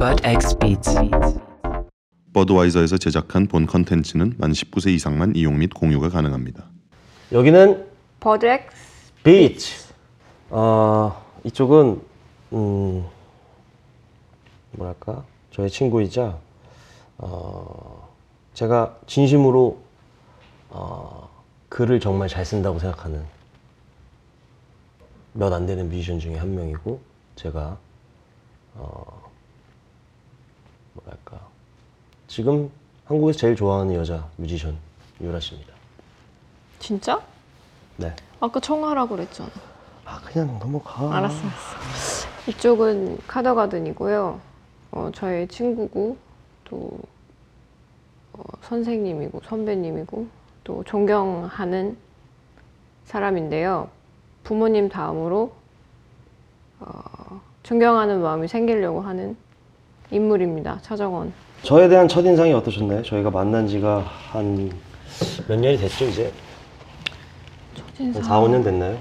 Bud X Beats. 버드와이저에서 제작한 본 컨텐츠는 만 19세 이상만 이용 및 공유가 가능합니다. 여기는 Bud X Beats. 어, 이쪽은 음, 뭐랄까 저의 친구이자 어, 제가 진심으로 어, 글을 정말 잘 쓴다고 생각하는 몇 안 되는 뮤지션 중에 한 명이고 제가 어, 뭐랄까 지금 한국에서 제일 좋아하는 여자 뮤지션 유라 씨입니다. 진짜? 네. 아까 청하라고 그랬잖아. 아 그냥 넘어가. 알았어, 알았어. 이쪽은 카더가든이고요. 어, 저의 친구고 또 어, 선생님이고 선배님이고 또 존경하는 사람인데요. 부모님 다음으로 어, 존경하는 마음이 생기려고 하는 인물입니다. 차정원. 저에 대한 첫인상이 어떠셨나요? 저희가 만난 지가 한 몇 년이 됐죠 이제? 한 4, 5년 됐나요?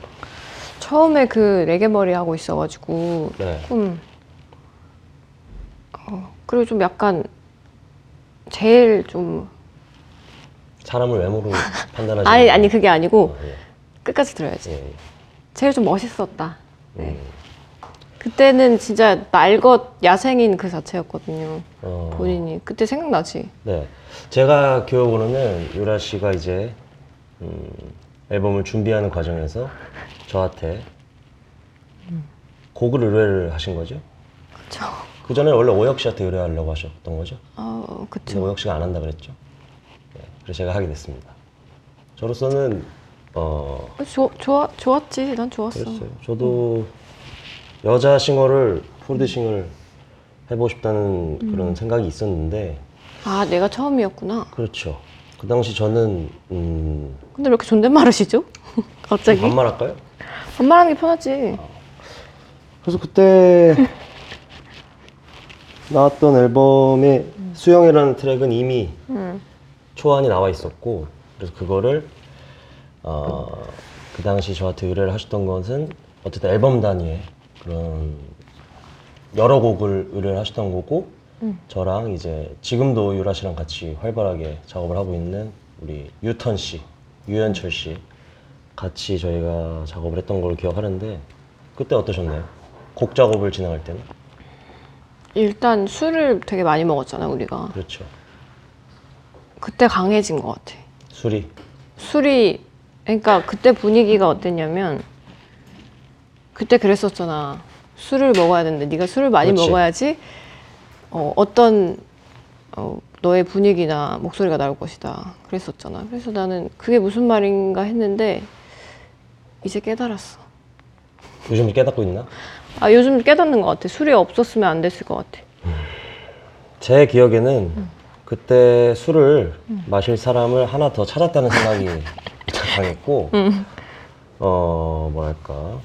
처음에 그 레게 머리 하고 있어가지고 네. 조금 어, 그리고 좀 약간 제일 좀 사람을 외모로 판단하지 아니 아니 그게 아니고 예, 끝까지 들어야지. 예. 제일 좀 멋있었다. 네. 음, 그때는 진짜 날것 야생인 그 자체였거든요. 어, 본인이 그때 생각나지? 네. 제가 기억으로는 유라 씨가 이제 음, 앨범을 준비하는 과정에서 저한테 곡을 의뢰를 하신 거죠? 그쵸. 그 전에 원래 오혁 씨한테 의뢰하려고 하셨던 거죠? 어 근데 그쵸. 오혁 씨가 안 한다 그랬죠? 네. 그래서 제가 하게 됐습니다. 저로서는 어, 좋 좋아 좋았지. 난 좋았어. 그랬어요. 저도 여자 싱어를 프로듀싱을 해보고 싶다는 그런 생각이 있었는데 아 내가 처음이었구나. 그렇죠. 그 당시 저는 음, 근데 왜 이렇게 존댓말 하시죠? 갑자기? 반말할까요? 반말하는 게 편하지. 그래서 그때 나왔던 앨범에 수영이라는 트랙은 이미 음. 초안이 나와 있었고 그래서 그거를 어, 그 당시 저한테 의뢰를 하셨던 것은 어쨌든 앨범 단위의 그런 여러 곡을 의뢰를 하셨던 거고 저랑 이제 지금도 유라 씨랑 같이 활발하게 작업을 하고 있는 우리 유턴 씨, 유현철 씨 같이 저희가 작업을 했던 걸 기억하는데 그때 어떠셨나요? 곡 작업을 진행할 때는? 일단 술을 되게 많이 먹었잖아 우리가. 그렇죠. 그때 강해진 것 같아. 술이 술이 그러니까 그때 분위기가 어땠냐면 그때 그랬었잖아. 술을 먹어야 되는데 네가 술을 많이 그렇지. 먹어야지 어, 어떤 어, 너의 분위기나 목소리가 나올 것이다. 그랬었잖아. 그래서 나는 그게 무슨 말인가 했는데 이제 깨달았어. 요즘 깨닫고 있나? 아 요즘 깨닫는 것 같아. 술이 없었으면 안 됐을 것 같아. 제 기억에는 그때 술을 마실 사람을 하나 더 찾았다는 생각이 강했고 어 뭐랄까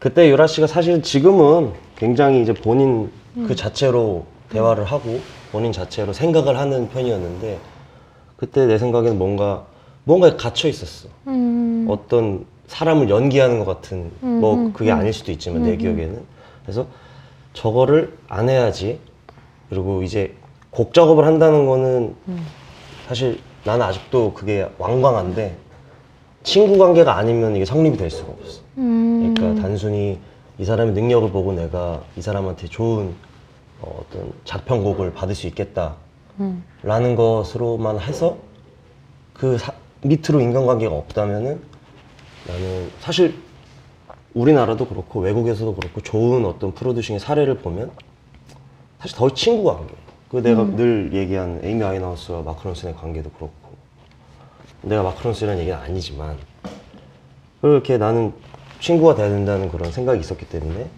그때 유라 씨가 사실 지금은 굉장히 이제 본인 그 자체로 대화를 하고 본인 자체로 생각을 하는 편이었는데 그때 내 생각에는 뭔가 뭔가에 갇혀 있었어. 어떤 사람을 연기하는 것 같은 뭐 그게 아닐 수도 있지만 내 기억에는. 그래서 저거를 안 해야지. 그리고 이제 곡 작업을 한다는 거는 사실 나는 아직도 그게 완강한데 친구 관계가 아니면 이게 성립이 될 수가 없어. 그러니까 단순히 이 사람의 능력을 보고 내가 이 사람한테 좋은 어, 어떤 자편곡을 받을 수 있겠다라는 것으로만 해서 그 사- 밑으로 인간관계가 없다면은 나는 사실 우리나라도 그렇고 외국에서도 그렇고 좋은 어떤 프로듀싱의 사례를 보면 사실 더 친구 관계. 그 내가 늘 얘기한 에이미 아이나우스와 마크론슨의 관계도 그렇고. 내가 마크론슨이라는 얘기는 아니지만 그렇게 나는 친구가 돼야 된다는 그런 생각이 있었기 때문에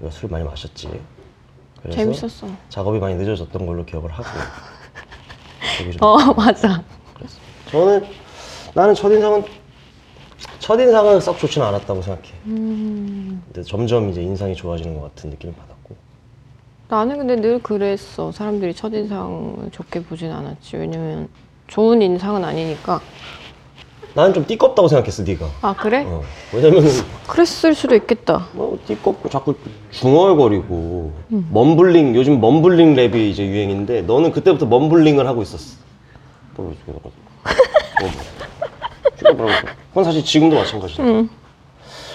우리가 술을 많이 마셨지. 그래서 재밌었어. 작업이 많이 늦어졌던 걸로 기억을 하고. 되게 좀 어 맞아. 저는 나는 첫인상은 첫인상은 썩 좋지는 않았다고 생각해. 근데 점점 이제 인상이 좋아지는 것 같은 느낌을 받았고. 나는 근데 늘 그랬어. 사람들이 첫인상을 좋게 보진 않았지. 왜냐면 좋은 인상은 아니니까. 나는 좀 띠껍다고 생각했어 네가. 아 그래? 어. 왜냐면은 그랬을 수도 있겠다. 뭐 띠껍고 자꾸 중얼거리고 멈블링 요즘 멈블링 랩이 이제 유행인데 너는 그때부터 멈블링을 하고 있었어. 뭐 이렇게 뭐, 뭐. 그건 사실 지금도 마찬가지다. 응.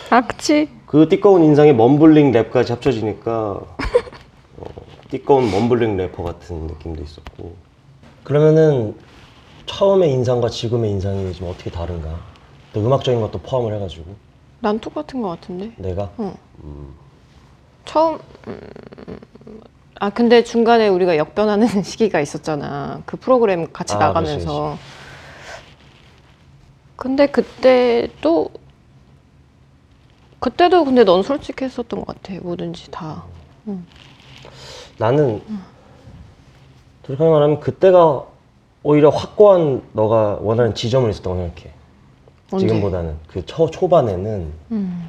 아 그치. 그 띠꺼운 인상에 멈블링 랩까지 합쳐지니까 어, 띠꺼운 멈블링 래퍼 같은 느낌도 있었고 그러면은 처음의 인상과 지금의 인상이 좀 어떻게 다른가? 또 음악적인 것도 포함을 해가지고 난 똑같은 것 같은데. 내가 어. 처음 음, 아 근데 중간에 우리가 역변하는 시기가 있었잖아. 그 프로그램 같이 아, 나가면서. 근데 그때도 그때도 근데 넌 솔직했었던 것 같아. 뭐든지 다. 나는 솔직하게 말하면 그때가 오히려 확고한 너가 원하는 지점을 있었다고 생각해. 언제? 지금보다는 그 초, 초반에는 음.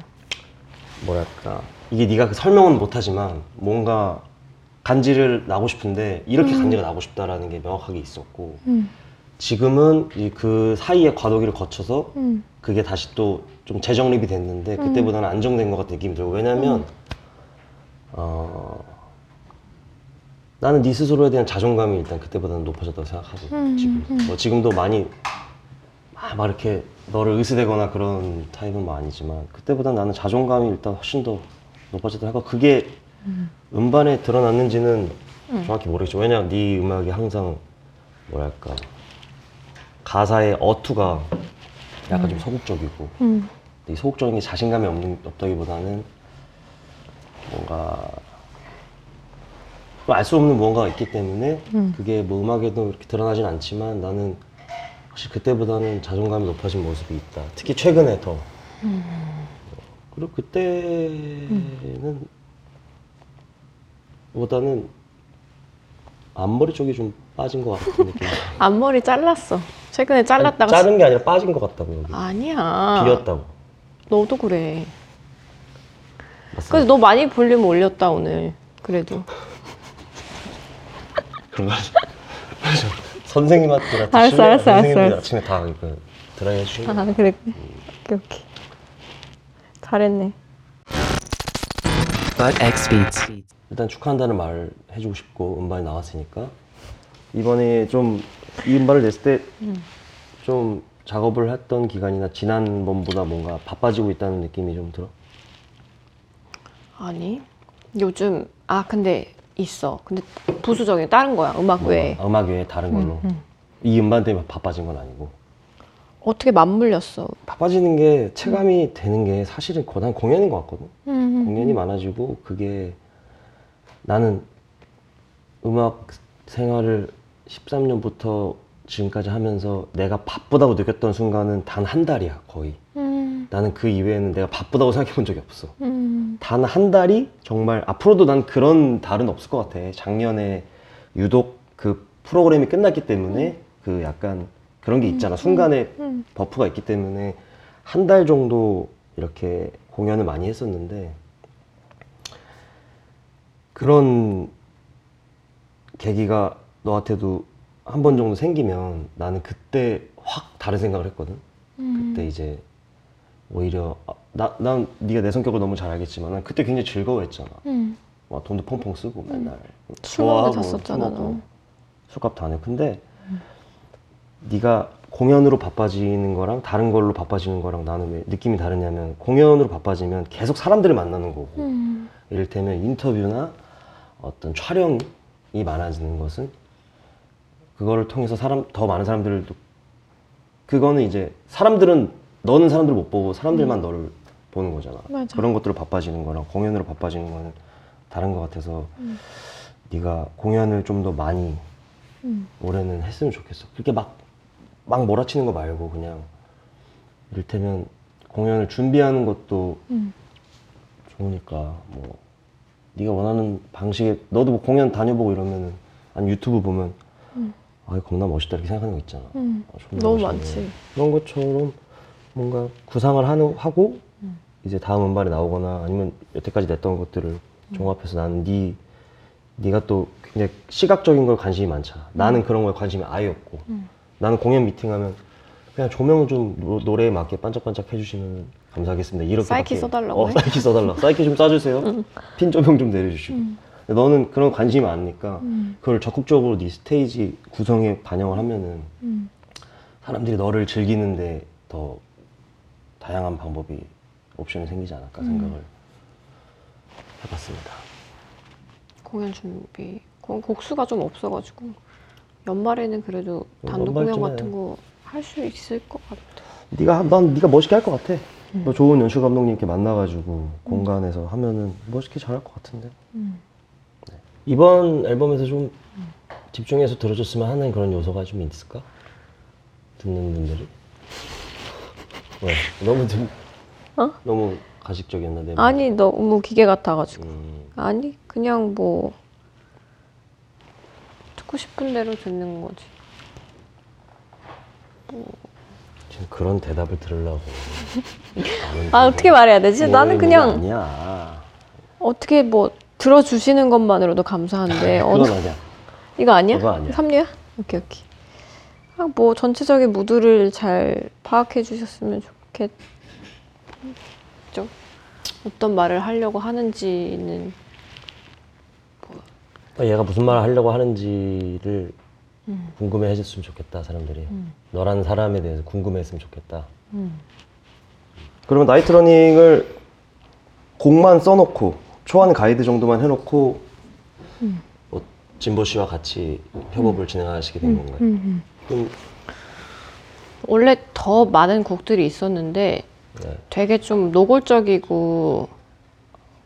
뭐랄까 이게 네가 그 설명은 못하지만 뭔가 간지를 나고 싶은데 이렇게 간지가 나고 싶다라는 게 명확하게 있었고 음. 지금은 이 그 사이의 과도기를 거쳐서 음. 그게 다시 또 좀 재정립이 됐는데 그때보다는 안정된 것 같은 느낌이 들고 왜냐면 어 나는 네 스스로에 대한 자존감이 일단 그때보다는 높아졌다고 생각하고 음, 지금 음. 뭐 지금도 많이 막, 막 이렇게 너를 의스대거나 그런 타입은 뭐 아니지만 그때보다 나는 자존감이 일단 훨씬 더 높아졌다 하고 그게 음. 반에 드러났는지는 정확히 모르겠죠 왜냐 네 음악이 항상 뭐랄까 가사의 어투가 약간 좀 소극적이고 음. 이 소극적인 게 자신감이 없는, 없다기보다는 뭔가 알 수 없는 무언가가 있기 때문에 음. 그게 뭐 음악에도 이렇게 드러나진 않지만 나는 확실히 그때보다는 자존감이 높아진 모습이 있다. 특히 최근에 더. 그리고 그때는 보다는 앞머리 쪽이 좀 빠진 것 같은 느낌. 앞머리 잘랐어. 최근에 잘랐다가 자른 게 아니라 빠진 것 같다고 여기. 아니야. 비었다고. 너도 그래. 맞습니다. 그래서 너 많이 볼륨 올렸다 오늘. 그래도. 그런 거 하지. 선생님한테 알았어, 알았어, 알았어, 선생님들 알았어. 아침에 다 이거 드라이 해주시는 아거 그래. 오케이 오케이. 잘했네. Bud X Beats. 일단 축하한다는 말 해주고 싶고 음반이 나왔으니까 이번에 좀 이 음반을 냈을 때 좀 작업을 했던 기간이나 지난번보다 뭔가 바빠지고 있다는 느낌이 좀 들어. 아니 요즘 아 근데 있어. 근데 부수적인 다른 거야 음악 외에. 뭔가 음악 외에 다른 걸로 음. 이 음반 때문에 바빠진 건 아니고 어떻게 맞물렸어. 바빠지는 게 체감이 되는 게 사실은 거난 공연인 것 같거든. 음. 공연이 많아지고 그게 나는 음악 생활을 13년부터 지금까지 하면서 내가 바쁘다고 느꼈던 순간은 단 한 달이야 거의 음. 나는 그 이외에는 내가 바쁘다고 생각해 본 적이 없어 음. 단 한 달이 정말 앞으로도 난 그런 달은 없을 것 같아 작년에 유독 그 프로그램이 끝났기 때문에 그 약간 그런 게 있잖아 순간에 음. 버프가 있기 때문에 한 달 정도 이렇게 공연을 많이 했었는데 그런 계기가 너한테도 한 번 정도 생기면 나는 그때 확 다른 생각을 했거든. 음. 그때 이제 오히려 아, 나, 난 네가 내 성격을 너무 잘 알겠지만 난 그때 굉장히 즐거워했잖아. 음. 막 돈도 펑펑 쓰고 맨날 술 먹는 데 좋아하고 잤었잖아, 술 먹고 너. 술값도 안 해. 근데 네가 공연으로 바빠지는 거랑 다른 걸로 바빠지는 거랑 나는 왜 느낌이 다르냐면 공연으로 바빠지면 계속 사람들을 만나는 거고 음. 이를테면 인터뷰나 어떤 촬영이 많아지는 것은 그거를 통해서 사람 더 많은 사람들도 그거는 이제 사람들은 너는 사람들 못 보고 사람들만 너를 보는 거잖아. 맞아. 그런 것들로 바빠지는 거랑 공연으로 바빠지는 거는 다른 것 같아서 네가 공연을 좀 더 많이 음. 올해는 했으면 좋겠어. 그렇게 막, 막 몰아치는 거 말고 그냥 이를테면 공연을 준비하는 것도 음. 좋으니까 뭐 네가 원하는 방식에 너도 뭐 공연 다녀보고 이러면은 아니 유튜브 보면 아 이거 겁나 멋있다 이렇게 생각하는 거 있잖아. 음. 아, 존나 너무 멋있네. 많지. 그런 것처럼 뭔가 구상을 하는, 하고 이제 다음 음반이 나오거나 아니면 여태까지 냈던 것들을 종합해서 나는 네 네가 또 굉장히 시각적인 걸 관심이 많잖아. 나는 그런 거에 관심이 아예 없고 나는 공연 미팅하면 그냥 조명 좀 노, 노래에 맞게 반짝반짝 해주시면 감사하겠습니다. 이렇게 사이키 써달라고 어, 해? 사이키 써달라. 사이키 좀 써주세요. 핀 조명 좀 내려주시고. 근데 너는 그런 관심이 많으니까 그걸 적극적으로 네 스테이지 구성에 반영을 하면은 사람들이 너를 즐기는데 더 다양한 방법이 옵션이 생기지 않을까 생각을 해봤습니다. 공연 준비 곡- 곡수가 좀 없어가지고 연말에는 그래도 단독 연말쯤에. 공연 같은 거 할 수 있을 것 같아. 네가 한- 난 네가 멋있게 할 것 같아. 너 좋은 연출 감독님 이렇게 만나가지고 공간에서 하면은 멋있게 잘할 것 같은데. 네. 이번 앨범에서 좀 집중해서 들어줬으면 하는 그런 요소가 좀 있을까? 듣는 분들이. 왜? 너무 좀 어? 너무 가식적이었나 내 말? 아니 너무 기계 같아가지고 음, 아니 그냥 뭐 듣고 싶은 대로 듣는 거지. 지금 그런 대답을 들으려고. 아 어떻게 말해야 되지? 나는 그냥 아니야. 어떻게 뭐 들어주시는 것만으로도 감사한데 어느 그건 아니야. 이거 아니야? 그거 아니야. 삼류야? 오케이 오케이. 아, 뭐 전체적인 무드를 잘 파악해 주셨으면 좋겠죠. 어떤 말을 하려고 하는지는 그러니까 얘가 무슨 말을 하려고 하는지를 궁금해 해줬으면 좋겠다 사람들이. 너라는 사람에 대해서 궁금해했으면 좋겠다. 그러면 나이트러닝을 곡만 써놓고 초안 가이드 정도만 해놓고 뭐 진보 씨와 같이 협업을 진행하시게 된 건가요? 그럼 원래 더 많은 곡들이 있었는데 네. 되게 좀 노골적이고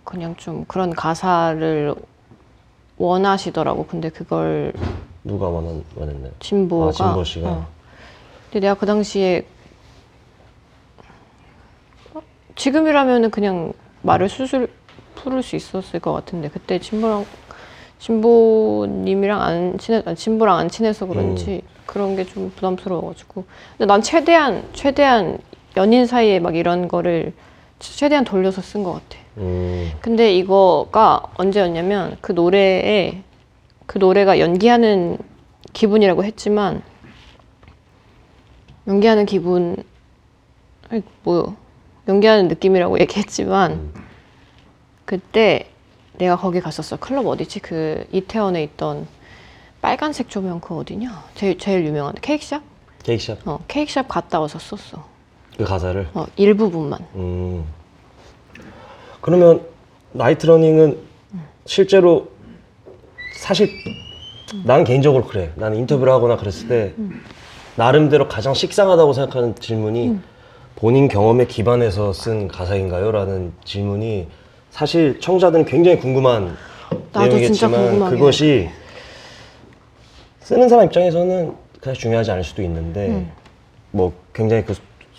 그냥 좀 그런 가사를 원하시더라고. 근데 그걸 누가 원한, 원했나요? 진보가 아, 진보 씨가. 어. 근데 내가 그 당시에 어, 지금이라면은 그냥 말을 술술 풀을 수 있었을 것 같은데 그때 진보랑 진보님이랑 안 친해 아니, 진보랑 안 친해서 그런지 음. 그런 게 좀 부담스러워가지고 근데 난 최대한 최대한 연인 사이에 막 이런 거를 최대한 돌려서 쓴 것 같아. 음, 근데 이거가 언제였냐면 그 노래에 그 노래가 연기하는 기분이라고 했지만 연기하는 기분 아니, 뭐 연기하는 느낌이라고 얘기했지만 그때 내가 거기 갔었어. 클럽 어디지? 그 이태원에 있던 빨간색 조명 그 어디냐? 제일 제일 유명한 케이크샵? 케이크샵? 어 케이크샵 갔다 와서 썼어. 그 가사를? 어 일부분만. 음. 그러면 Night Running은 실제로 사실 나는 개인적으로 그래. 나는 인터뷰를 하거나 그랬을 때 나름대로 가장 식상하다고 생각하는 질문이 본인 경험에 기반해서 쓴 가사인가요? 라는 질문이 사실 청자들은 굉장히 궁금한 나도 진짜 내용이겠지만 궁금하게 그것이 쓰는 사람 입장에서는 그냥 중요하지 않을 수도 있는데 음. 뭐 굉장히 그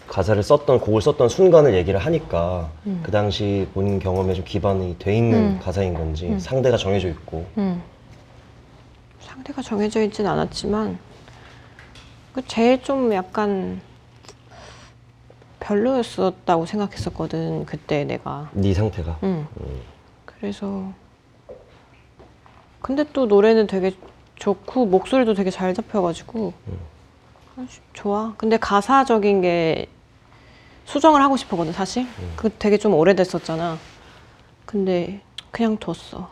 가사를 썼던 곡을 썼던 순간을 얘기를 하니까 음. 그 당시 본인 경험에 좀 기반이 돼 있는 음. 가사인 건지 음. 상대가 정해져 있고 음. 상대가 정해져 있진 않았지만 그 제일 좀 약간 별로였었다고 생각했었거든 그때 내가. 네 상태가 음. 그래서 근데 또 노래는 되게 좋고 목소리도 되게 잘 잡혀가지고 아, 좋아. 근데 가사적인 게 수정을 하고 싶었거든 사실. 그 되게 좀 오래됐었잖아. 근데 그냥 뒀어.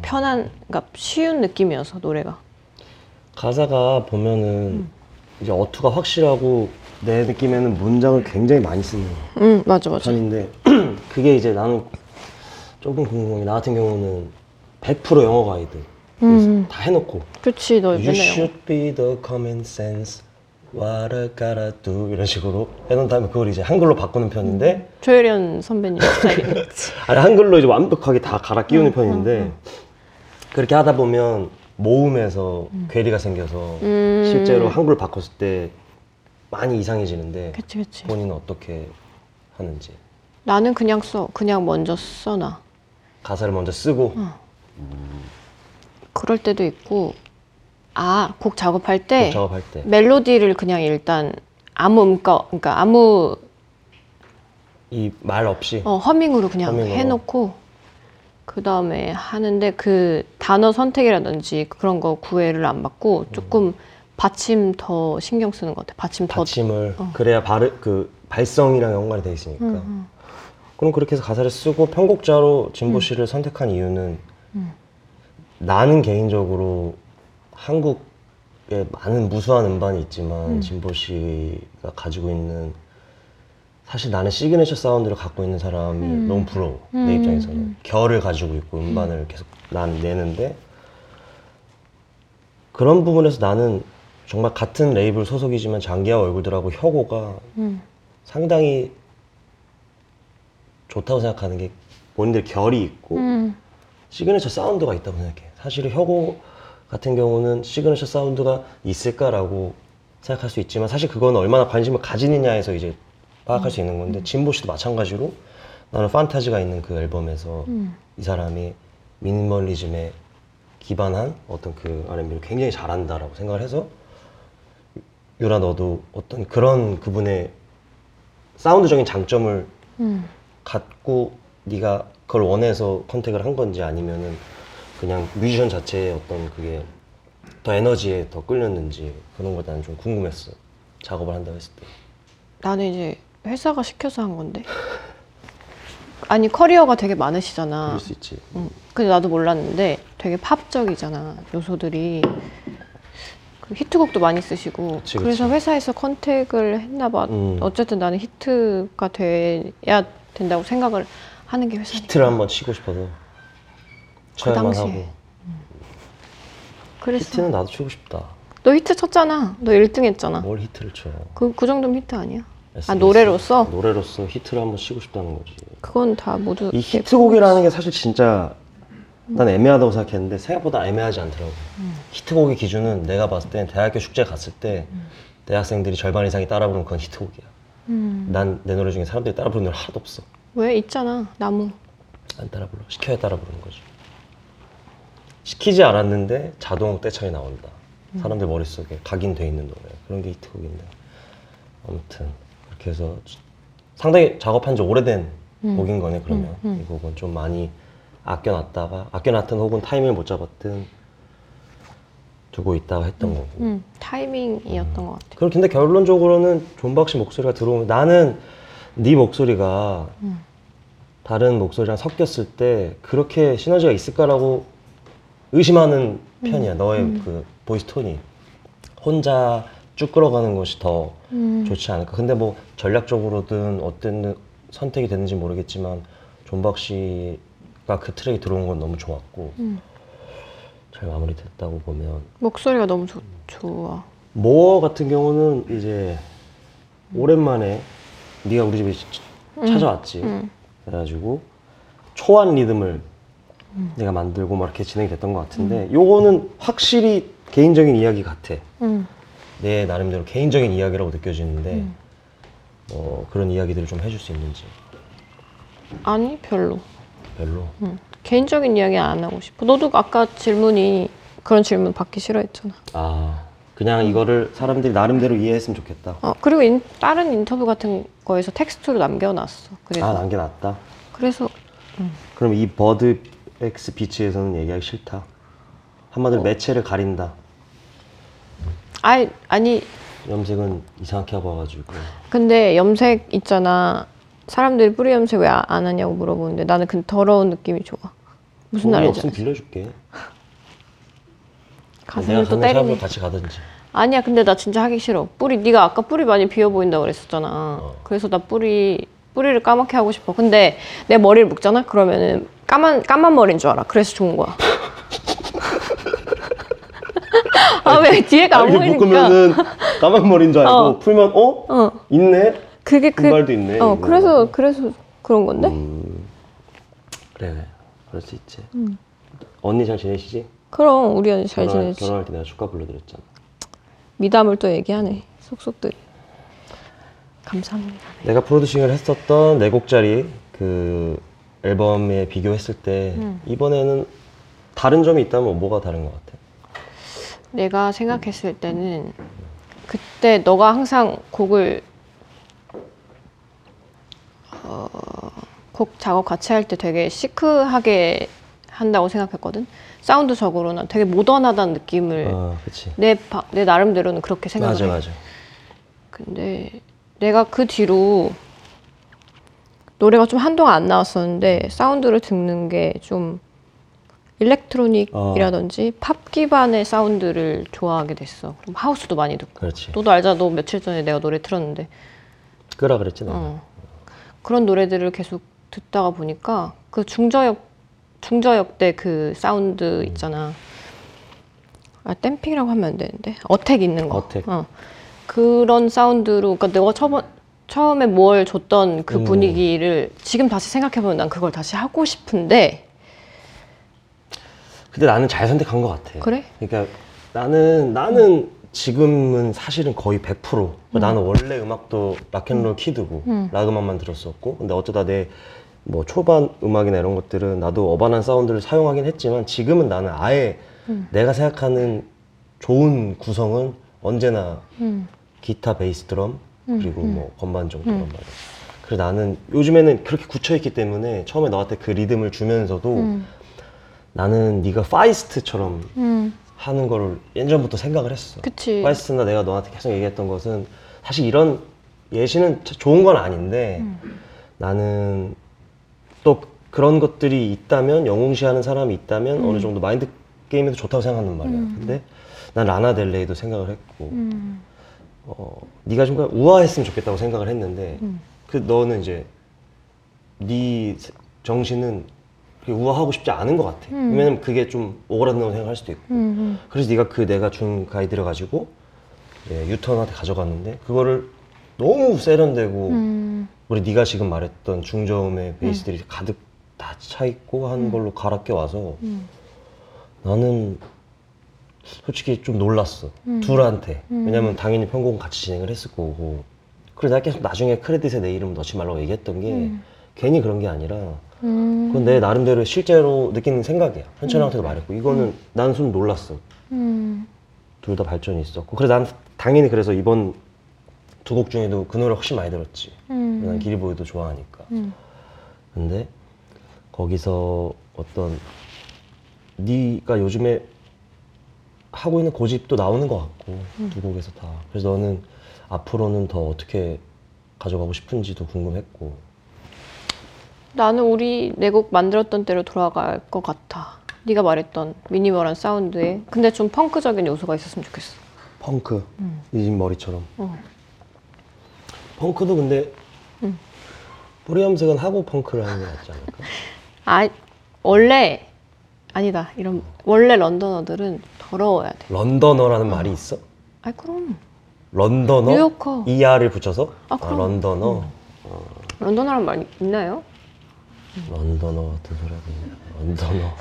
편한, 그러니까 쉬운 느낌이어서 노래가. 가사가 보면은 이제 어투가 확실하고 내 느낌에는 문장을 굉장히 많이 쓰는 응 맞아 맞아. 편인데 그게 이제 나는 조금 궁금한 게 나 같은 경우는 100% 영어 가이드 그래서 음. 다 해놓고 그치 너 You 맨날 영어. should be the common sense What I gotta do 이런 식으로 해놓은 다음에 그걸 이제 한글로 바꾸는 편인데 조혜련 선배님. 아니 한글로 이제 완벽하게 다 갈아 끼우는 편인데 그렇게 하다 보면 모음에서 괴리가 생겨서 음. 실제로 한글 바꿨을 때 많이 이상해지는데 그치 그치. 본인은 어떻게 하는지 나는 그냥 써. 그냥 먼저 써놔. 가사를 먼저 쓰고 그럴 때도 있고 아 곡 작업할 때 곡 작업할 때 멜로디를 그냥 일단 아무 음가 그러니까 아무 이 말 없이 어, 허밍으로 그냥 허밍으로. 해놓고 그 다음에 하는데 그 단어 선택이라든지 그런 거 구애를 안 받고 조금 받침 더 신경 쓰는 것 같아. 받침 더. 받침을 어. 그래야 발, 그 발성이랑 연관이 돼 있으니까. 음, 음. 그럼 그렇게 해서 가사를 쓰고 편곡자로 진보 씨를 선택한 이유는 나는 개인적으로 한국에 많은 무수한 음반이 있지만 진보 씨가 가지고 있는 사실 나는 signature sound를 갖고 있는 사람이 너무 부러워 내 입장에서는 결을 가지고 있고 음반을 계속 난 내는데 그런 부분에서 나는 정말 같은 레이블 소속이지만 장기하 얼굴들하고 혁오가 음. 상당히 좋다고 생각하는 게 본인들 결이 있고 음. signature sound가 있다고 생각해. 사실은 혁오 같은 경우는 signature sound가 있을까라고 생각할 수 있지만 사실 그건 얼마나 관심을 가지느냐에서 이제 파악할 수 있는 건데 진보 씨도 마찬가지로 나는 판타지가 있는 그 앨범에서 음. 이 사람이 미니멀리즘에 기반한 어떤 그 R&B를 굉장히 잘한다라고 생각을 해서 유라 너도 어떤 그런 그분의 사운드적인 장점을 음. 갖고 네가 그걸 원해서 contact을 한 건지 아니면은 그냥 뮤지션 자체의 어떤 그게 더 에너지에 더 끌렸는지 그런 거에 대한 좀 궁금했어 작업을 한다고 했을 때 나는 이제 회사가 시켜서 한 건데. 아니 커리어가 되게 많으시잖아. 그럴 수 있지 응. 근데 나도 몰랐는데 되게 팝적이잖아 요소들이. 그 히트곡도 많이 쓰시고 그치, 래서 그치. 회사에서 contact을 했나 봐. 음. 어쨌든 나는 히트가 돼야 된다고 생각을 하는 게 회사니까. 히트를 한번 치고 싶어서 쳐야만 당시에. 하고 그래서 히트는 나도 치고 싶다 너 히트 쳤잖아. 너 1등 했잖아. 뭘 히트를 쳐 그, 그 정도면 히트 아니야? 아, SNS. 노래로서? 노래로서 히트를 한번 치고 싶다는 거지 그건 다 모두. 이 히트곡이라는 게 사실 진짜 난 애매하다고 생각했는데 생각보다 애매하지 않더라고. 히트곡의 기준은 내가 봤을 땐 대학교 축제 갔을 때 대학생들이 절반 이상이 따라 부르면 그건 히트곡이야. 음. 난 내 노래 중에 사람들이 따라 부르는 노래 하나도 없어. 왜 있잖아. 나무. 안 따라 불러. 시켜야 따라 부르는 거지. 시키지 않았는데 자동 떼창이 나온다. 사람들 머릿속에 각인돼 있는 노래. 그런 게 히트곡인데. 아무튼 그렇게 해서 상당히 작업한 지 오래된 곡인 거네 그러면 이 곡은 좀 많이 아껴놨다가 아껴놨든 혹은 타이밍을 못 잡았든 두고 있다가 했던 거고 음, 타이밍이었던 것 같아. 그럼 근데 결론적으로는 존박 씨 목소리가 들어오면 나는 네 목소리가 음. 다른 목소리랑 섞였을 때 그렇게 시너지가 있을까라고 의심하는 편이야 너의 그 voice tone이 혼자 쭉 끌어가는 것이 더 음. 좋지 않을까 근데 뭐 전략적으로든 어떤 선택이 됐는지 모르겠지만 존박 씨 가그 트랙이 들어온 건 너무 좋았고 음. 잘 마무리됐다고 보면 목소리가 너무 좋, 좋아. 모어 같은 경우는 이제 오랜만에 네가 우리 집에 찾아왔지. 음. 그래가지고 초안 리듬을 내가 만들고 막 이렇게 진행이 됐던 것 같은데 요거는 확실히 개인적인 이야기 같아. 음. 내 나름대로 개인적인 이야기라고 느껴지는데 어, 그런 이야기들을 좀 해줄 수 있는지 아니, 별로. 별로. 음. 개인적인 이야기 안 하고 싶어. 너도 아까 질문이 그런 질문 받기 싫어했잖아. 아 그냥 이거를 사람들이 나름대로 이해했으면 좋겠다. 어, 그리고 인- 다른 인터뷰 같은 거에서 텍스트로 남겨놨어. 그래서. 아 남겨놨다. 그래서 그럼 이 버드 엑스 비치에서는 얘기하기 싫다. 한마디로 매체를 가린다. 아니, 아니, 염색은 이상하게 하고 와가지고. 근데 염색 있잖아. 사람들이 뿌리 염색 왜 안 하냐고 물어보는데 나는 그 더러운 느낌이 좋아. 무슨 돈이 말인지 없으면? 빌려줄게. 내가 가슴을 또 가는 때리네. 샵을 같이 가든지. 아니야, 근데 나 진짜 하기 싫어. 뿌리 네가 아까 뿌리 많이 비어 보인다 고 그랬었잖아. 어. 그래서 나 뿌리 뿌리를 까맣게 하고 싶어. 근데 내 머리를 묶잖아. 그러면은 까만 까만 머리인 줄 알아. 그래서 좋은 거야. 아 왜 뒤에가 안 이렇게 보이니까? 묶으면은 까만 머리인 줄 알고 어. 풀면 어? 어, 있네? 그게 그. 금발도 있네. 어, 이거. 그래서 그래서 그런 건데. 음, 그래 그래. 그럴 수 있지. 음. 언니 잘 지내시지? 그럼 우리 언니 잘 결혼할- 지내지. 결혼할 때 내가 축가 불러드렸잖아. 미담을 또 얘기하네. 속속들이. 감사합니다. 내가 프로듀싱을 했었던 네 곡짜리 그 앨범에 비교했을 때 음. 이번에는 다른 점이 있다면 뭐가 다른 것 같아? 내가 생각했을 때는 그때 너가 항상 곡을 어, 곡 작업 같이 할 때 되게 시크하게 한다고 생각했거든. 사운드적으로는 되게 모던하다는 느낌을 아, 그치. 내, 바- 내 나름대로는 그렇게 생각을 맞아, 해. 맞아. 근데 내가 그 뒤로 노래가 좀 한동안 안 나왔었는데 사운드를 듣는 게 좀 electronic이라든지 팝 기반의 사운드를 좋아하게 됐어. 그럼 house도 많이 듣고. 그렇지. 너도 알잖아. 너 며칠 전에 내가 노래 틀었는데 끄라 그랬지, 내가. 어. 그런 노래들을 계속 듣다가 보니까 그 중저역 중저역 때 그 사운드 있잖아. 아 damping이라고 하면 안 되는데 attack 있는 거. attack. 어. 그런 사운드로 그러니까 내가 처음 처음에 뭘 줬던 그 음. 분위기를 지금 다시 생각해 보면 난 그걸 다시 하고 싶은데 근데 나는 잘 선택한 것 같아. 그래? 그러니까 나는 나는 지금은 사실은 거의 100% 나는 원래 음악도 락앤롤 키드고 음. 락 음악만 들었었고 근데 어쩌다 내 뭐 초반 음악이나 이런 것들은 나도 어반한 사운드를 사용하긴 했지만 지금은 나는 아예 음. 내가 생각하는 좋은 구성은 언제나 음. 기타, 베이스, 드럼 그리고 뭐 건반 정도란 음. 말이야. 그래서 나는 요즘에는 그렇게 굳혀 있기 때문에 처음에 너한테 그 리듬을 주면서도 음. 나는 네가 파이스트처럼 음. 하는 거를 예전부터 생각을 했어. 그치. 파이스트나 내가 너한테 계속 얘기했던 것은 사실 이런 예시는 참 좋은 건 아닌데 음. 나는 또 그런 것들이 있다면 영웅시하는 사람이 있다면 음. 어느 정도 마인드 게임에도 좋다고 생각하는 말이야. 근데 난 라나 델레이도 생각을 했고 음. 어, 네가 좀 우아했으면 좋겠다고 생각을 했는데 음. 그 너는 이제 네 정신은 우아하고 싶지 않은 것 같아. 음. 왜냐면 그게 좀 오그라든다고 생각할 수도 있고. 음. 그래서 네가 그 내가 준 가이드를 가지고 이제 유턴한테 가져갔는데 그거를 너무 세련되고 음. 우리 네가 지금 말했던 중저음의 베이스들이 가득 다 차 있고 한 걸로 갈아 껴와서 음. 나는 솔직히 좀 놀랐어 음. 둘한테 왜냐면 당연히 편곡은 같이 진행을 했을 거고 그래서 내가 계속 나중에 크레딧에 내 이름 넣지 말라고 얘기했던 게 괜히 그런 게 아니라 음. 그건 내 나름대로 실제로 느끼는 생각이야 현철한테도 말했고 이거는 나는 좀 놀랐어 음. 둘 다 발전이 있었고 그래서 난 당연히 그래서 이번 두 곡 중에도 그 노래 훨씬 많이 들었지 음. 난 기리보이도 좋아하니까 음. 근데 거기서 어떤 네가 요즘에 하고 있는 고집도 나오는 것 같고 두 곡에서 다 그래서 너는 앞으로는 더 어떻게 가져가고 싶은지도 궁금했고 나는 우리 내 곡 만들었던 때로 돌아갈 것 같아. 네가 말했던 미니멀한 사운드에 근데 좀 펑크적인 요소가 있었으면 좋겠어. 펑크 이집 머리처럼 어. 펑크도 근데 뿌리 염색은 하고 펑크를 하는 게 낫지 않을까? 아 원래 아니다. 이런 원래 Londoner들은 더러워야 돼. Londoner라는 말이 있어? 아이 그럼 Londoner? 뉴요커. ER을 붙여서? 아, 그럼. Londoner? Londoner란 말 있나요? Londoner 같은 소리 하고 Londoner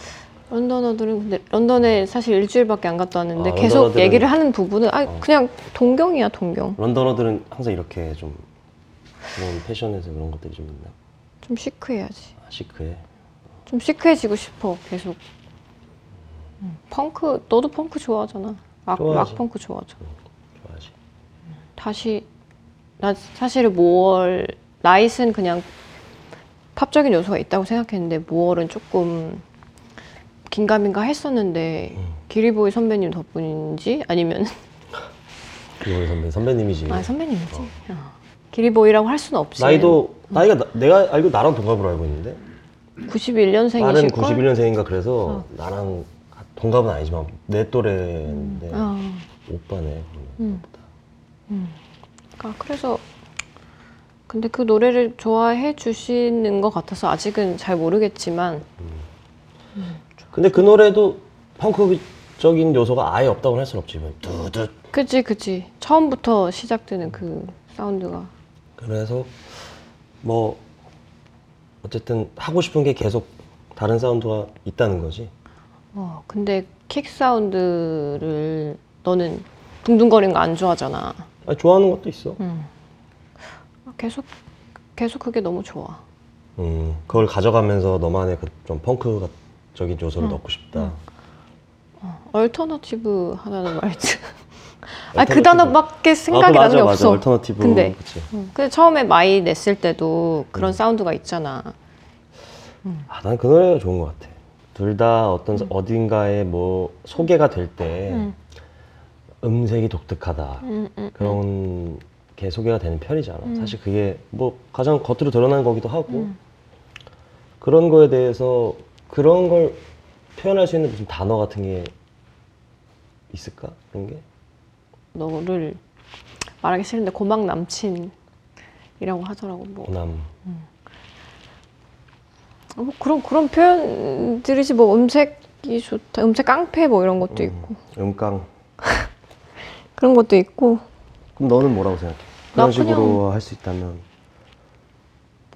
Londoner들은 근데 런던에 사실 일주일밖에 안 갔다 왔는데 아, 계속 Londoner들은- 얘기를 하는 부분은 아 어. 그냥 동경이야 동경. Londoner들은 항상 이렇게 좀 그런 패션에서 그런 것들이 좀 있나? 좀 시크해야지. 아, 시크해 좀 시크해지고 싶어 계속. 음, 펑크 너도 펑크 좋아하잖아. 락, 좋아하지. 락 펑크 좋아하잖아. 좋아하지 다시 나 사실은 모월 나잇은 그냥 팝적인 요소가 있다고 생각했는데 모월은 조금 긴가민가 했었는데 음. 기리보이 선배님 덕분인지 아니면 이월 선배 선배님이지. 아 선배님이지? 어. 기리보이라고 할 수는 없지. 나이도 나이가 나- 내가 알고 나랑 동갑으로 알고 있는데. 91년생이실 나는 걸? 91년생인가 그래서 나랑 동갑은 아니지만 내 또래인데 어. 오빠네 음. 아, 그래서 근데 그 노래를 좋아해 주시는 것 같아서 아직은 잘 모르겠지만 근데 그 노래도 펑크적인 요소가 아예 없다고 할 수는 없지 뭐 두두 그치 그치 처음부터 시작되는 그 사운드가 그래서 뭐 어쨌든 하고 싶은 게 계속 다른 사운드가 있다는 거지. 어 근데 kick 사운드를 너는 둥둥거리는 거 안 좋아하잖아 아, 좋아하는 것도 있어. 음. 아, 계속 계속 그게 너무 좋아 음, 그걸 가져가면서 너만의 그 좀 펑크적인 요소를 넣고 싶다. alternative 하나는 말이지 아 그. 단어밖에 생각이 아, 그거 나는 게 없어. alternative. 근데 그치. 음, 근데 처음에 마이 냈을 때도 그런 사운드가 있잖아 아, 난 그 노래가 좋은 것 같아. 둘 다 어떤 어딘가에 뭐 소개가 될 때 음. 음색이 독특하다 음, 음, 그런 게 소개가 되는 편이잖아. 음. 사실 그게 뭐 가장 겉으로 드러난 거기도 하고 음. 그런 거에 대해서 그런 걸 표현할 수 있는 무슨 단어 같은 게 있을까? 그런 게? 너를 말하기 싫은데 고막 남친이라고 하더라고. 뭐, 고남. 뭐 그런 그런 표현들이지 뭐 음색이 좋다, 음색 깡패 뭐 이런 것도 있고 음깡. 그런 것도 있고 그럼 너는 뭐라고 생각해? 나 그런 식으로 할 수 있다면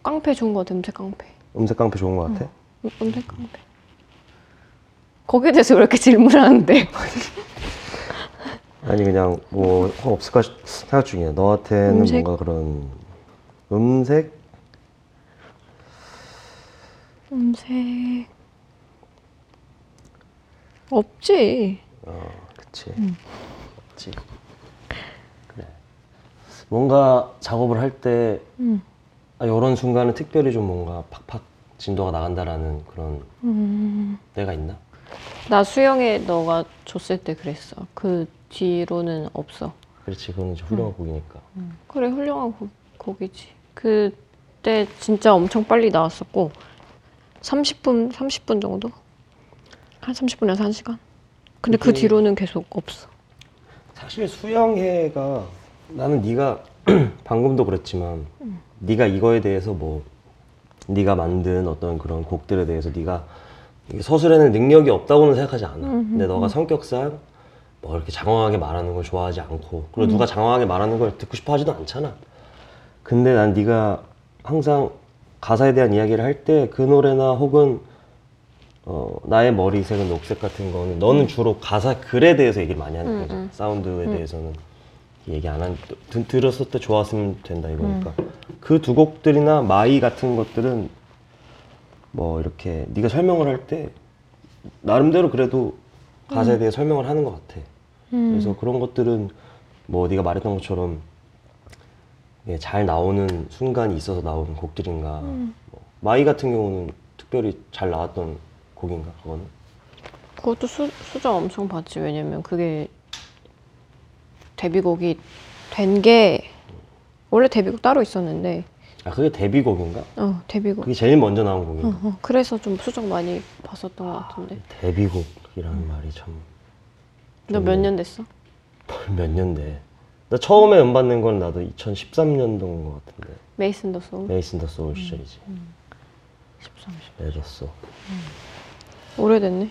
깡패 좋은 것 같아, 음색 깡패. 음색 깡패 좋은 것 같아? 음, 음색 깡패. 거기에 대해서 왜 이렇게 질문하는데? 아니 그냥 뭐혹 없을까 시- 생각 중이야. 너한테는 음색? 뭔가 그런 음색? 음색 없지. 어, 그치. 음. 그치. 뭔가 작업을 할때 음. 아, 이런 순간은 특별히 좀 뭔가 팍팍 진도가 나간다라는 그런 음. 때가 있나? 나 수영에 너가 줬을 때 그랬어. 그 뒤로는 없어. 그렇지, 그건 이제 훌륭한 음. 곡이니까. 그래 훌륭한 곡, 곡이지. 그때 진짜 엄청 빨리 나왔었고 30분 30분 정도 한 30분에서 1 시간. 근데 그 뒤로는 계속 없어. 사실 수영회가 나는 네가 방금도 그랬지만 음. 네가 이거에 대해서 뭐 네가 만든 어떤 그런 곡들에 대해서 네가 서술해낼 능력이 없다고는 생각하지 않아. 음, 근데 너가 성격상 뭐 이렇게 장황하게 말하는 걸 좋아하지 않고 음. 그리고 누가 장황하게 말하는 걸 듣고 싶어 하지도 않잖아. 근데 난 네가 항상 가사에 대한 이야기를 할 때 그 노래나 혹은 어, 나의 머리 색은 녹색 같은 거는 너는 주로 가사 글에 대해서 얘기를 많이 하는 음. 음. 사운드에 대해서는 얘기 안 한, 드, 들었을 때 좋았으면 된다 이거니까. 음. 그두 곡들이나 마이 같은 것들은 뭐 이렇게 네가 설명을 할 때 나름대로 그래도 가사에 대해 설명을 하는 것 같아. 음. 그래서 그런 것들은 뭐 네가 말했던 것처럼 예, 잘 나오는 순간이 있어서 나오는 곡들인가. 음. 뭐, 마이 같은 경우는 특별히 잘 나왔던 곡인가 그거는. 그것도 수, 수정 엄청 받지. 왜냐면 그게 데뷔곡이 된 게 원래 데뷔곡 따로 있었는데 아 그게 데뷔곡인가? 어 데뷔곡. 그게 제일 먼저 나온 어, 곡인가? 어, 그래서 좀 수정 많이 봤었던 것 같은데. 데뷔곡이라는 말이 참 너 몇 년 됐어? 몇년 돼. 나 처음에 음 받는 건 나도 2013년도인 것 같은데. 메이슨 더 소울. 메이슨 더 소울 시절이지. 13, 10. 내줬어. 오래됐네.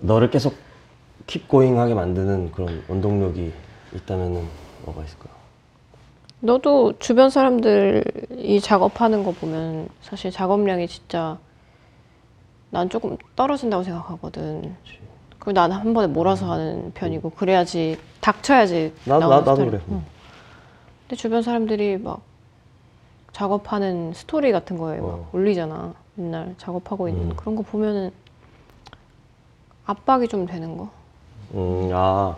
너를 계속 킵 고잉하게 만드는 그런 원동력이 있다면은 뭐가 있을까? 너도 주변 사람들이 작업하는 거 보면 사실 작업량이 진짜 난 조금 떨어진다고 생각하거든. 그리고 난 한 번에 몰아서 하는 편이고 그래야지 닥쳐야지 나- 나- 나도. 그래. 응. 근데 주변 사람들이 막 작업하는 스토리 같은 거에 막 어. 올리잖아. 맨날 작업하고 있는 음. 그런 거 보면은 압박이 좀 되는 거. 음, 아,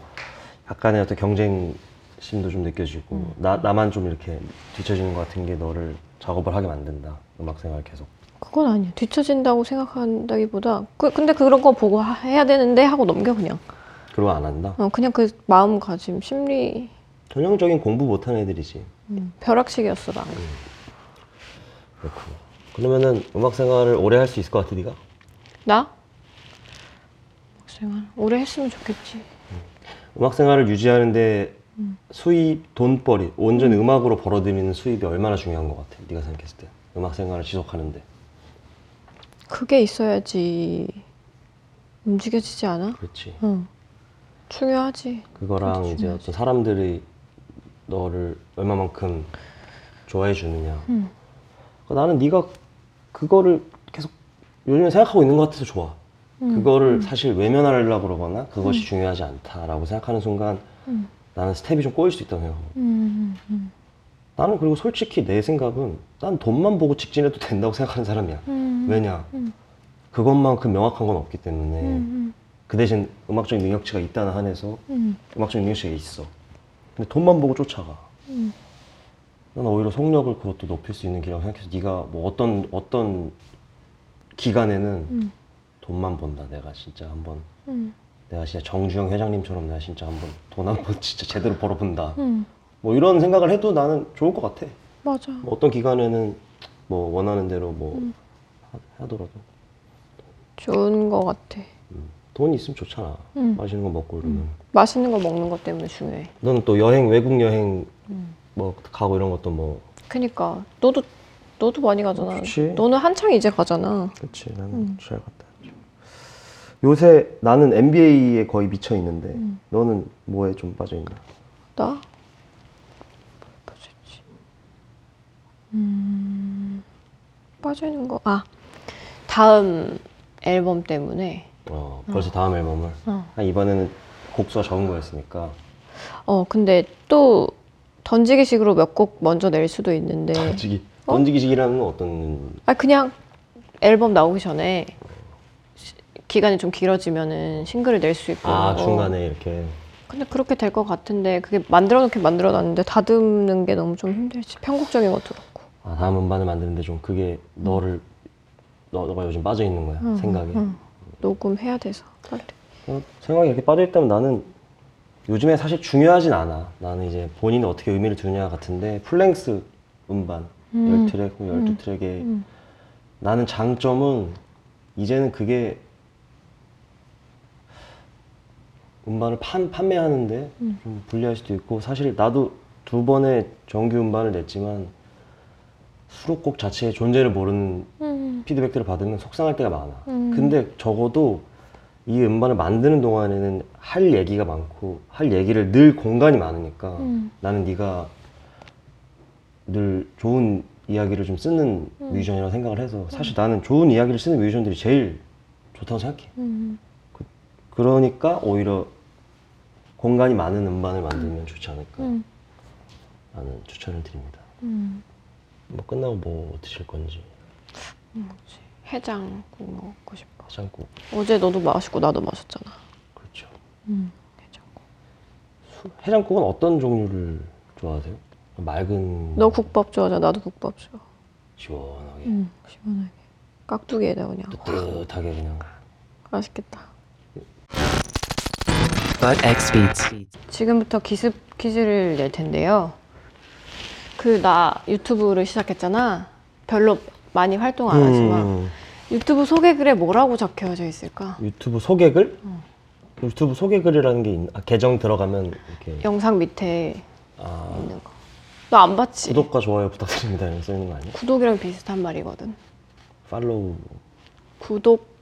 약간의 어떤 경쟁심도 좀 느껴지고, 음. 나, 나만 좀 이렇게 뒤처지는 것 같은 게 너를 작업을 하게 만든다. 음악 생활 계속. 그건 아니야. 뒤처진다고 생각한다기보다 그, 근데 그런 거 보고 하- 해야 되는데 하고 넘겨 그냥. 그러고 안 한다? 어, 그냥 그 마음가짐, 심리 전형적인 공부 못하는 애들이지. 음, 벼락식이었어 나는. 그렇구나. 그러면은 음악 생활을 오래 할 수 있을 것 같아, 네가? 나? 생활 오래 했으면 좋겠지. 음악 생활을 유지하는데 수입, 돈벌이, 온전 히 음. 악으로 벌어들이는 수입이 얼마나 중요한 것 같아? 네가 생각했을 때. 음악 생활을 지속하는데. 그게 있어야지 움직여지지 않아? 그렇지. 응. 중요하지. 그거랑 이제 중요하지. 어떤 사람들이 너를 얼마만큼 좋아해 주느냐. 응. 그러니까 나는 네가 그거를 계속 요즘에 생각하고 있는 것 같아서 좋아. 음, 그거를 사실 외면하려고 그러거나 그것이 중요하지 않다라고 생각하는 순간 음. 나는 스텝이 좀 꼬일 수 있다고. 음, 음, 나는 그리고 솔직히 내 생각은 난 돈만 보고 직진해도 된다고 생각하는 사람이야. 음. 왜냐? 음. 그것만큼 명확한 건 없기 때문에 음, 그 대신 음악적인 능력치가 있다는 한에서 음, 음악적인 능력치가 있어. 근데 돈만 보고 쫓아가. 음. 난 오히려 속력을 그것도 높일 수 있는 길이라고 생각해서 네가 뭐 어떤 어떤 기간에는 음. 돈만 번다. 내가 진짜 한번 음. 내가 진짜 정주영 회장님처럼 내가 진짜 한번 돈 한번 진짜 제대로 벌어본다. 음. 뭐 이런 생각을 해도 나는 좋을 것 같아. 맞아. 뭐 어떤 기간에는 뭐 원하는 대로 뭐 하- 하더라도 좋은 거 같아. 음. 돈 있으면 좋잖아. 음. 맛있는 거 먹고 이러면. 맛있는 거 먹는 것 때문에 중요해. 너는 또 여행 외국 여행 음. 뭐 가고 이런 것도 뭐 그니까 너도 너도 많이 가잖아. 좋지. 너는 한창 이제 가잖아. 그렇지 나는 음. 잘 갔다. 요새 나는 NBA에 거의 미쳐 있는데 음. 너는 뭐에 좀 빠져 있나? 나? 빠졌지. 음, 빠지는 거. 아, 다음 앨범 때문에. 어 벌써 다음 앨범을 어. 아, 이번에는 곡수가 적은 거였으니까 어, 근데 또 던지기식으로 몇 곡 먼저 낼 수도 있는데. 던지기 어? 던지기식이라는 건 어떤 아, 그냥 앨범 나오기 전에 시- 기간이 좀 길어지면은 싱글을 낼 수 있고. 아 어. 중간에 이렇게 근데 그렇게 될 것 같은데 그게 만들어 놓긴 만들어 놨는데 다듬는 게 너무 좀 힘들지. 편곡적인 것도 그렇고. 아, 다음 음반을 만드는데 좀 그게 너를 너, 너가 요즘 빠져 있는 거야 응, 생각에 응. 녹음해야 돼서 빨리. 어, 생각이 이렇게 빠져 있다면 나는 요즘에 사실 중요하진 않아 나는 이제 본인이 어떻게 의미를 두느냐 같은데 풀랭스 음반 음. 10트랙 혹은 음. 12트랙에 음. 나는 장점은 이제는 그게 음반을 판, 판매하는데 음. 좀 불리할 수도 있고 사실 나도 두 번의 정규 음반을 냈지만 수록곡 자체의 존재를 모르는 음. 피드백들을 받으면 속상할 때가 많아. 음. 근데 적어도 이 음반을 만드는 동안에는 할 얘기가 많고 할 얘기를 늘 공간이 많으니까 음. 나는 네가 늘 좋은 이야기를 좀 쓰는 음. 뮤지션이라고 생각을 해서 사실 나는 좋은 이야기를 쓰는 뮤지션들이 제일 좋다고 생각해. 음. 그 러니까 오히려 공간이 많은 음반을 만들면 좋지 않을까 음. 라는 추천을 드립니다. 음. 뭐 끝나고 뭐 드실 건지 뭐지? 해장국 먹고 싶어. 해장국 어제 너도 마시고 나도 마셨잖아. 그렇죠. 음. 해장국. 수- 해장국은 어떤 종류를 좋아하세요? 맑은 너 국밥 좋아하잖아. 나도 국밥 좋아. 시원하게 음. 시원하게. 깍두기에다 그냥. 뜨뜻하게 그냥 맛있겠다. Bud X Beats. 지금부터 기습 퀴즈를 낼 텐데요. 그 나 유튜브를 시작했잖아. 별로 많이 활동 안 하지만 음, 유튜브 소개 글에 뭐라고 적혀져 있을까? 유튜브 소개글? 어. 유튜브 소개글이라는 게 있나? 아, 계정 들어가면 이렇게 영상 밑에 아, 있는 거. 너 안 봤지? 구독과 좋아요 부탁드립니다 이런 써 있는 거 아니야? 구독이랑 비슷한 말이거든. 팔로우 구독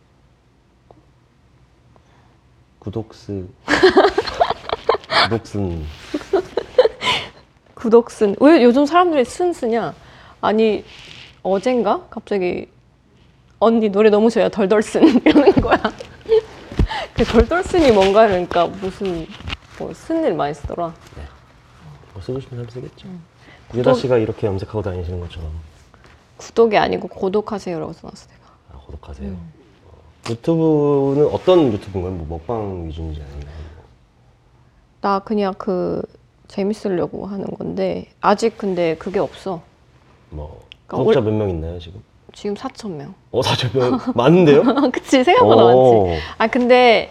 구독스 구독슨 구독순 왜 요즘 사람들이 쓴 쓰냐? 아니 어젠가 갑자기 언니 노래 너무 좋아요 덜덜 쓴 이러는 거야. 그 덜덜 쓴이 뭔가 그러니까 무슨 뭐 쓰는 일 많이 쓰더라. 뭐 쓰고 싶은 사람 쓰겠죠. 음. 유다 씨가 이렇게 염색하고 다니시는 것처럼 구독이 아니고 고독하세요라고 써놨어 내가. 아, 구독하세요. 음. 어, 유튜브는 어떤 유튜브인가요? 뭐 먹방 위주인지 아니면 나 그냥 그 재밌으려고 하는 건데 아직 근데 그게 없어. 뭐 그러니까 구독자 올- 몇 명 있나요 지금? 지금 4천 명. 어 사실 명 많은데요? 그치 생각보다 오. 많지. 아 근데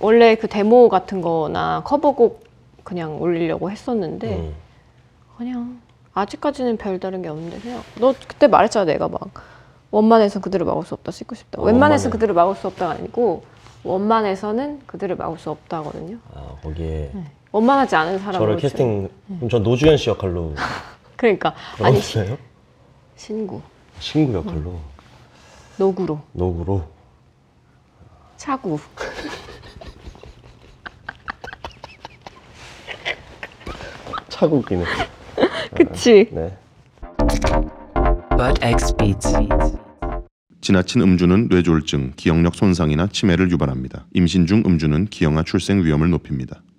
원래 그 데모 같은 거나 커버곡 그냥 올리려고 했었는데 음. 그냥 아직까지는 별다른 게 없는데 그냥 너 그때 말했잖아 내가 막 원만해서 그들을 막을 수 없다 찍고 싶다. 어, 웬만해서 원만해. 그들을 막을 수 없다가 아니고 원만해서는 그들을 막을 수 없다거든요. 아 거기에 원만하지 않은 사람을 저를 캐스팅 그럼 저 노주현 씨 역할로 그러니까 아니 시- 넣었어요? 신구 신구 역할로 노구로 노구로 차구 차고 웃기네. 그치 네. Bud X Beats. 지나친 음주는 뇌졸중, 기억력 손상이나 치매를 유발합니다. 임신 중 음주는 기형아 출생 위험을 높입니다.